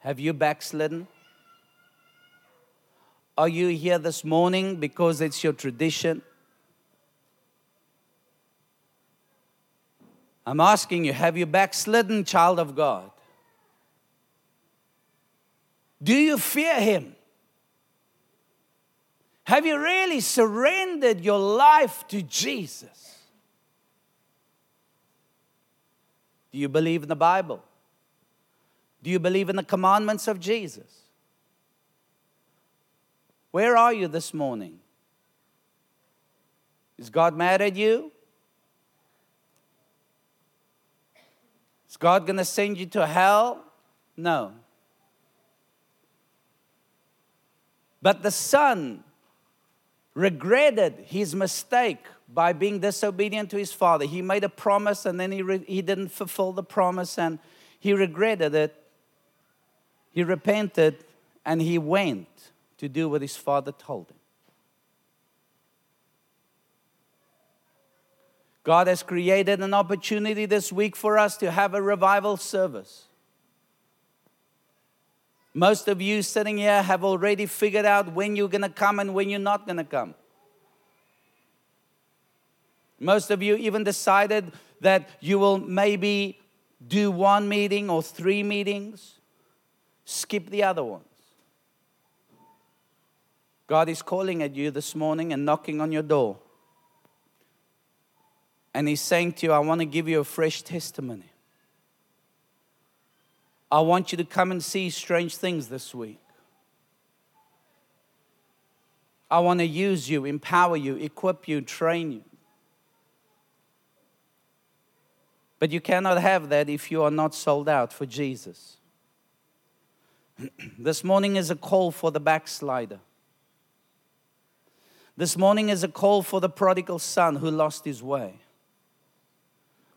Have you backslidden? Are you here this morning because it's your tradition? I'm asking you, have you backslidden, child of God? Do you fear Him? Have you really surrendered your life to Jesus? Do you believe in the Bible? Do you believe in the commandments of Jesus? Where are you this morning? Is God mad at you? Is God going to send you to hell? No. But the Son regretted his mistake by being disobedient to his father. He made a promise and then he, re- he didn't fulfill the promise and he regretted it. He repented and he went to do what his father told him. God has created an opportunity this week for us to have a revival service. Most of you sitting here have already figured out when you're going to come and when you're not going to come. Most of you even decided that you will maybe do one meeting or three meetings, skip the other ones. God is calling at you this morning and knocking on your door. And He's saying to you, I want to give you a fresh testimony. I want you to come and see strange things this week. I want to use you, empower you, equip you, train you. But you cannot have that if you are not sold out for Jesus. this morning is a call for the backslider. This morning is a call for the prodigal son who lost his way.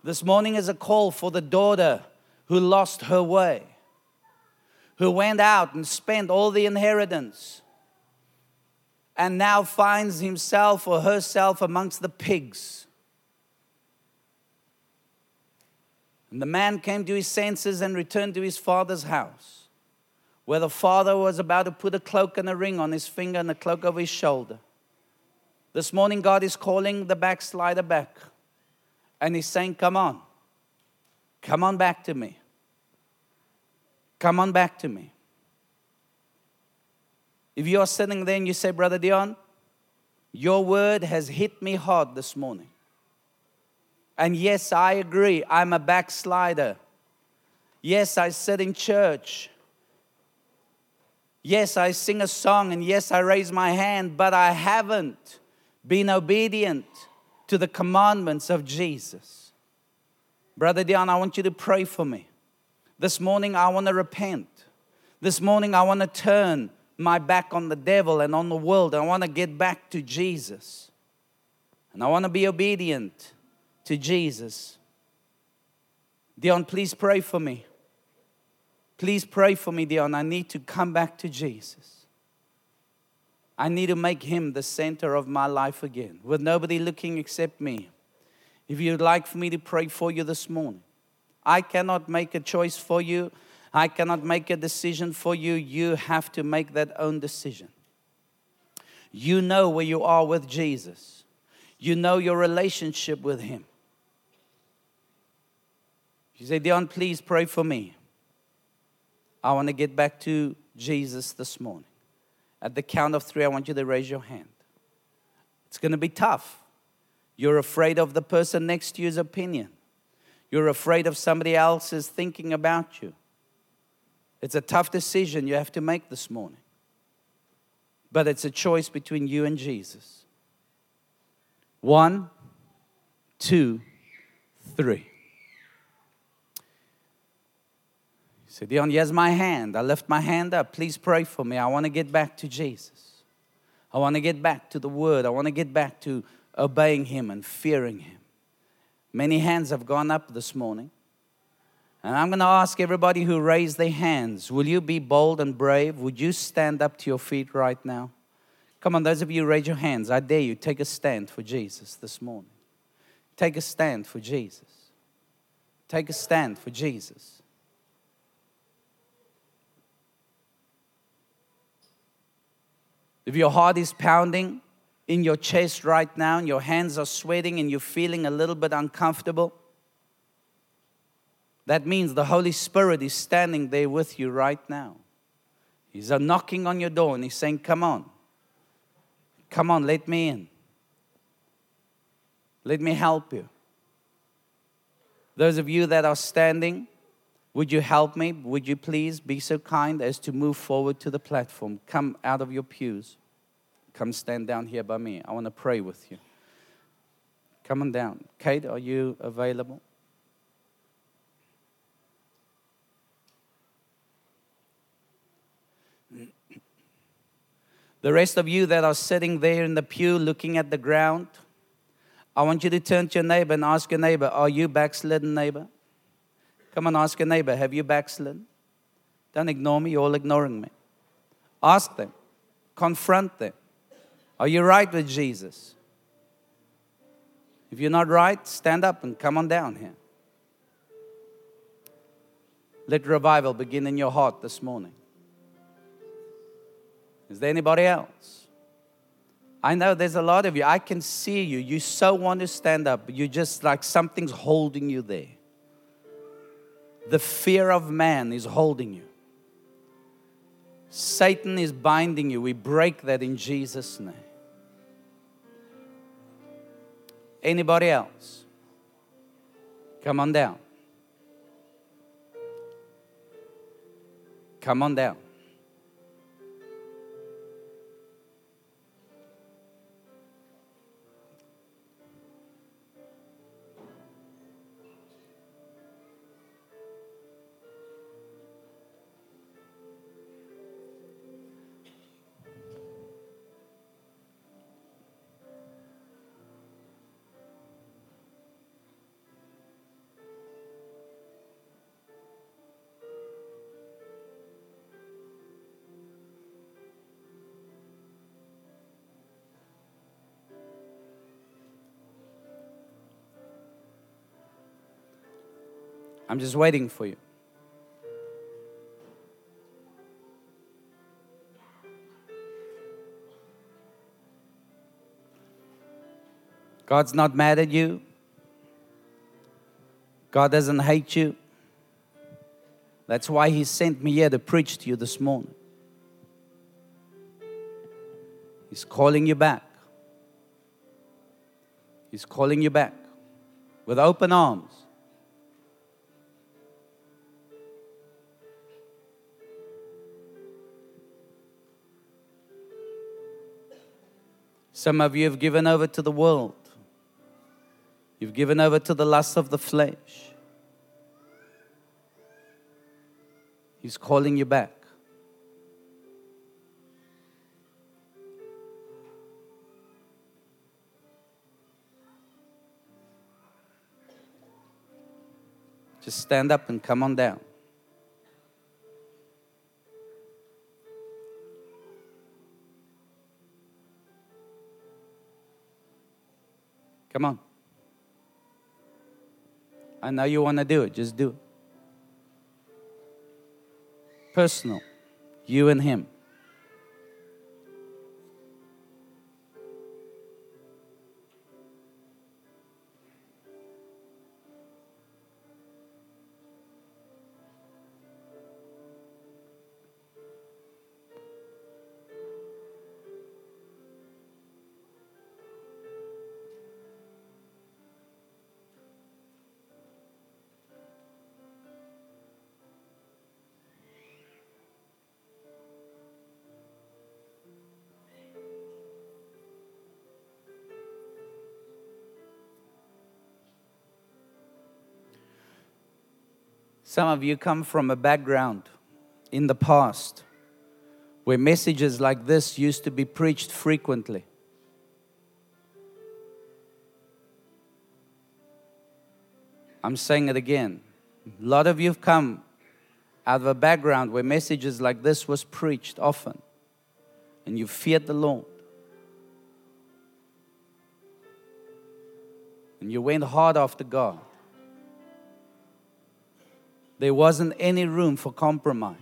This morning is a call for the daughter who lost her way, who went out and spent all the inheritance and now finds himself or herself amongst the pigs. And the man came to his senses and returned to his father's house, where the father was about to put a cloak and a ring on his finger and a cloak over his shoulder. This morning, God is calling the backslider back. And He's saying, Come on. Come on back to me. Come on back to me. If you are sitting there and you say, Brother Dion, your word has hit me hard this morning. And yes, I agree, I'm a backslider. Yes, I sit in church. Yes, I sing a song and yes, I raise my hand, but I haven't been obedient to the commandments of Jesus. Brother Dion, I want you to pray for me. This morning, I want to repent. This morning, I want to turn my back on the devil and on the world. I want to get back to Jesus. And I want to be obedient to Jesus. Dion, please pray for me. Please pray for me, Dion. I need to come back to Jesus. I need to make him the center of my life again, with nobody looking except me. If you'd like for me to pray for you this morning, I cannot make a choice for you. I cannot make a decision for you. You have to make that own decision. You know where you are with Jesus, you know your relationship with Him. You say, Dion, please pray for me. I want to get back to Jesus this morning. At the count of three, I want you to raise your hand. It's going to be tough. You're afraid of the person next to you's opinion. You're afraid of somebody else's thinking about you. It's a tough decision you have to make this morning. But it's a choice between you and Jesus. One, two, three. You say, Dion, here's my hand. I lift my hand up. Please pray for me. I want to get back to Jesus. I want to get back to the Word. I want to get back to obeying Him and fearing Him. Many hands have gone up this morning. And I'm going to ask everybody who raised their hands will you be bold and brave? Would you stand up to your feet right now? Come on, those of you raise your hands. I dare you, take a stand for Jesus this morning. Take a stand for Jesus. Take a stand for Jesus. If your heart is pounding in your chest right now and your hands are sweating and you're feeling a little bit uncomfortable, that means the Holy Spirit is standing there with you right now. He's knocking on your door and he's saying, Come on. Come on, let me in. Let me help you. Those of you that are standing, would you help me? Would you please be so kind as to move forward to the platform? Come out of your pews. Come stand down here by me. I want to pray with you. Come on down. Kate, are you available? The rest of you that are sitting there in the pew looking at the ground, I want you to turn to your neighbor and ask your neighbor, Are you backslidden, neighbor? Come on, ask your neighbor, Have you backslidden? Don't ignore me, you're all ignoring me. Ask them, confront them. Are you right with Jesus? If you're not right, stand up and come on down here. Let revival begin in your heart this morning. Is there anybody else? I know there's a lot of you. I can see you. You so want to stand up, but you just like something's holding you there. The fear of man is holding you. Satan is binding you. We break that in Jesus' name. Anybody else? Come on down. Come on down. I'm just waiting for you. God's not mad at you. God doesn't hate you. That's why He sent me here to preach to you this morning. He's calling you back. He's calling you back with open arms. Some of you have given over to the world. You've given over to the lust of the flesh. He's calling you back. Just stand up and come on down. Come on. I know you want to do it. Just do it. Personal. You and Him. Some of you come from a background in the past where messages like this used to be preached frequently. I'm saying it again. A lot of you have come out of a background where messages like this was preached often and you feared the Lord. And you went hard after God. There wasn't any room for compromise.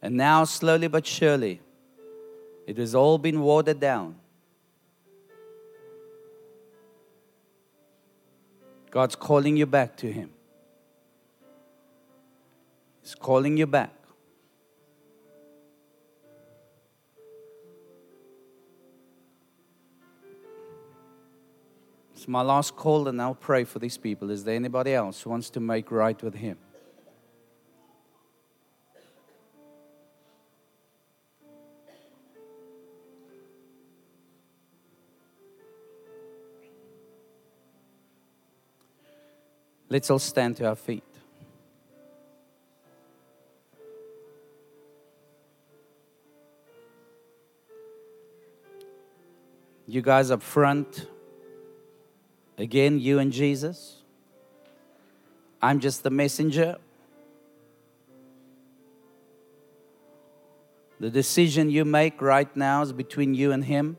And now, slowly but surely, it has all been watered down. God's calling you back to Him. He's calling you back. It's my last call, and I'll pray for these people. Is there anybody else who wants to make right with Him? Let's all stand to our feet. You guys up front, Again, you and Jesus. I'm just the messenger. The decision you make right now is between you and Him.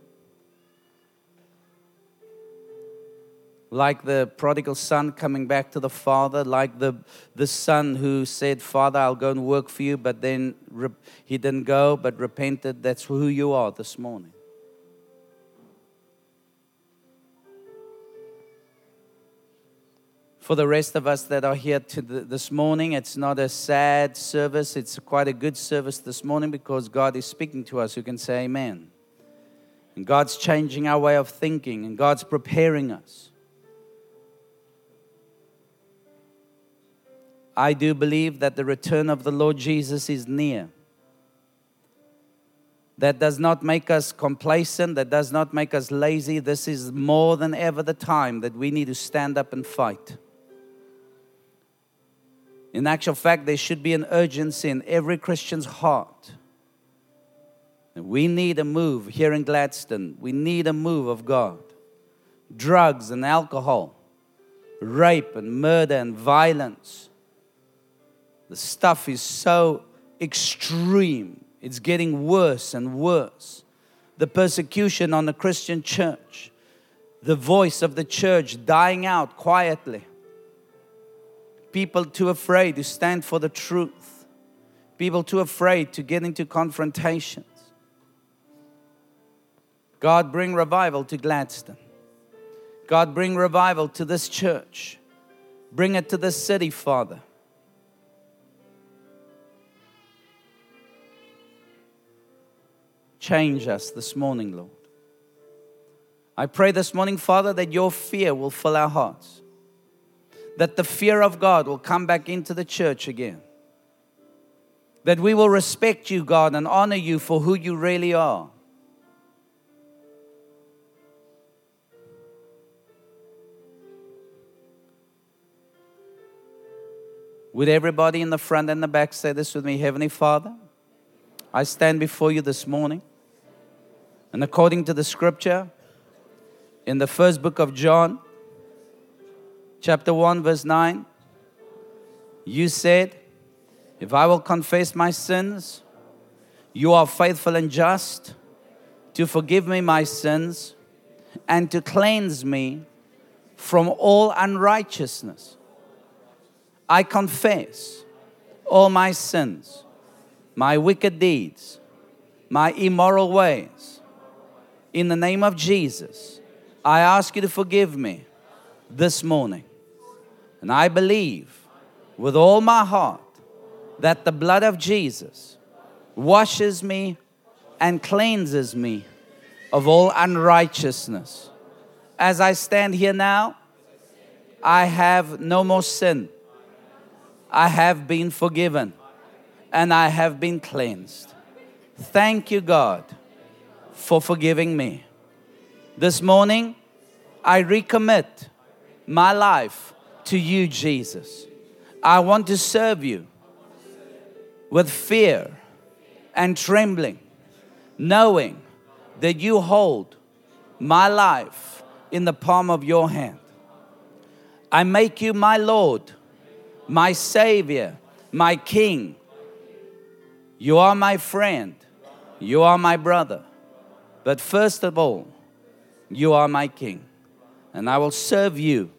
Like the prodigal son coming back to the father, like the, the son who said, Father, I'll go and work for you, but then re- he didn't go but repented. That's who you are this morning. For the rest of us that are here the, this morning, it's not a sad service. It's quite a good service this morning because God is speaking to us. You can say amen. And God's changing our way of thinking and God's preparing us. I do believe that the return of the Lord Jesus is near. That does not make us complacent, that does not make us lazy. This is more than ever the time that we need to stand up and fight. In actual fact, there should be an urgency in every Christian's heart. We need a move here in Gladstone. We need a move of God. Drugs and alcohol, rape and murder and violence. The stuff is so extreme. It's getting worse and worse. The persecution on the Christian church, the voice of the church dying out quietly people too afraid to stand for the truth, people too afraid to get into confrontations. God, bring revival to Gladstone. God, bring revival to this church. Bring it to this city, Father. Change us this morning, Lord. I pray this morning, Father, that your fear will fill our hearts that the fear of God will come back into the church again. That we will respect you, God, and honor you for who you really are. Would everybody in the front and the back say this with me Heavenly Father, I stand before you this morning. And according to the scripture in the first book of John, chapter 1, verse 9, you said, If I will confess my sins, you are faithful and just to forgive me my sins and to cleanse me from all unrighteousness. I confess all my sins, my wicked deeds, my immoral ways. In the name of Jesus, I ask you to forgive me this morning. And I believe with all my heart that the blood of Jesus washes me and cleanses me of all unrighteousness. As I stand here now, I have no more sin. I have been forgiven and I have been cleansed. Thank you, God, for forgiving me. This morning, I recommit my life to you, Jesus. I want to serve you with fear and trembling, knowing that you hold my life in the palm of your hand. I make you my Lord, my Savior, my King. You are my friend. You are my brother. But first of all, you are my King. And I will serve you.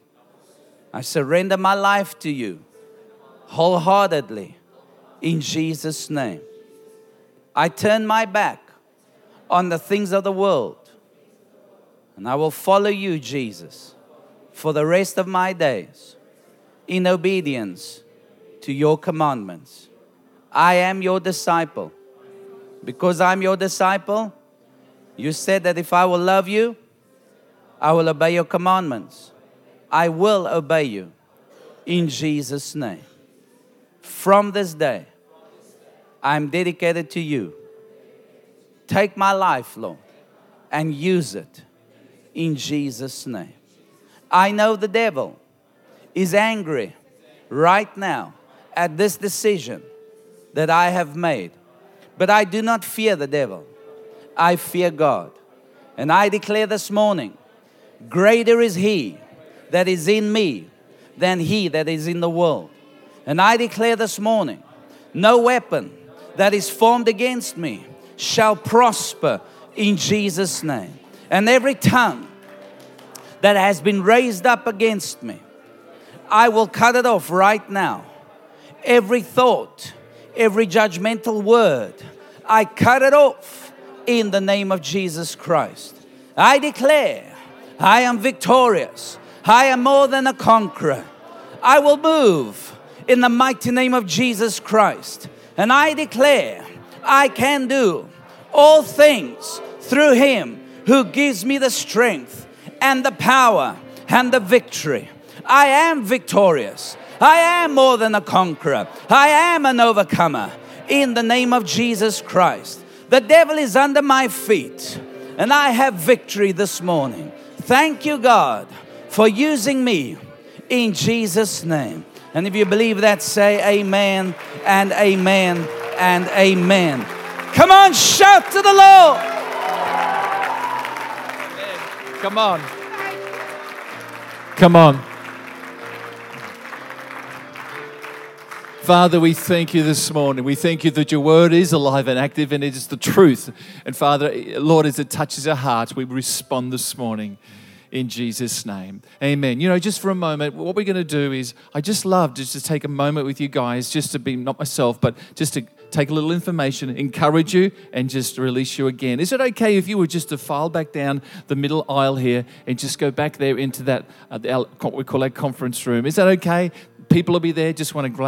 I surrender my life to you wholeheartedly in Jesus' name. I turn my back on the things of the world and I will follow you, Jesus, for the rest of my days in obedience to your commandments. I am your disciple. Because I'm your disciple, you said that if I will love you, I will obey your commandments. I will obey you in Jesus' name. From this day, I'm dedicated to you. Take my life, Lord, and use it in Jesus' name. I know the devil is angry right now at this decision that I have made, but I do not fear the devil. I fear God. And I declare this morning greater is He that is in me than He that is in the world. And I declare this morning no weapon that is formed against me shall prosper in Jesus' name. And every tongue that has been raised up against me, I will cut it off right now. Every thought, every judgmental word, I cut it off in the name of Jesus Christ. I declare I am victorious. I am more than a conqueror. I will move in the mighty name of Jesus Christ. And I declare I can do all things through Him who gives me the strength and the power and the victory. I am victorious. I am more than a conqueror. I am an overcomer in the name of Jesus Christ. The devil is under my feet and I have victory this morning. Thank you, God, for using me in Jesus' name. And if you believe that, say amen and amen and amen. Come on, shout to the Lord. Come on. Come on. Father, we thank you this morning. We thank you that your word is alive and active and it is the truth. And Father, Lord, as it touches our hearts, we respond this morning in Jesus' name. Amen. You know, just for a moment, what we're going to do is I just love just to take a moment with you guys, just to be not myself, but just to take a little information, encourage you, and just release you again. Is it okay if you were just to file back down the middle aisle here and just go back there into that, uh, what we call our conference room? Is that okay? People will be there, just want to grab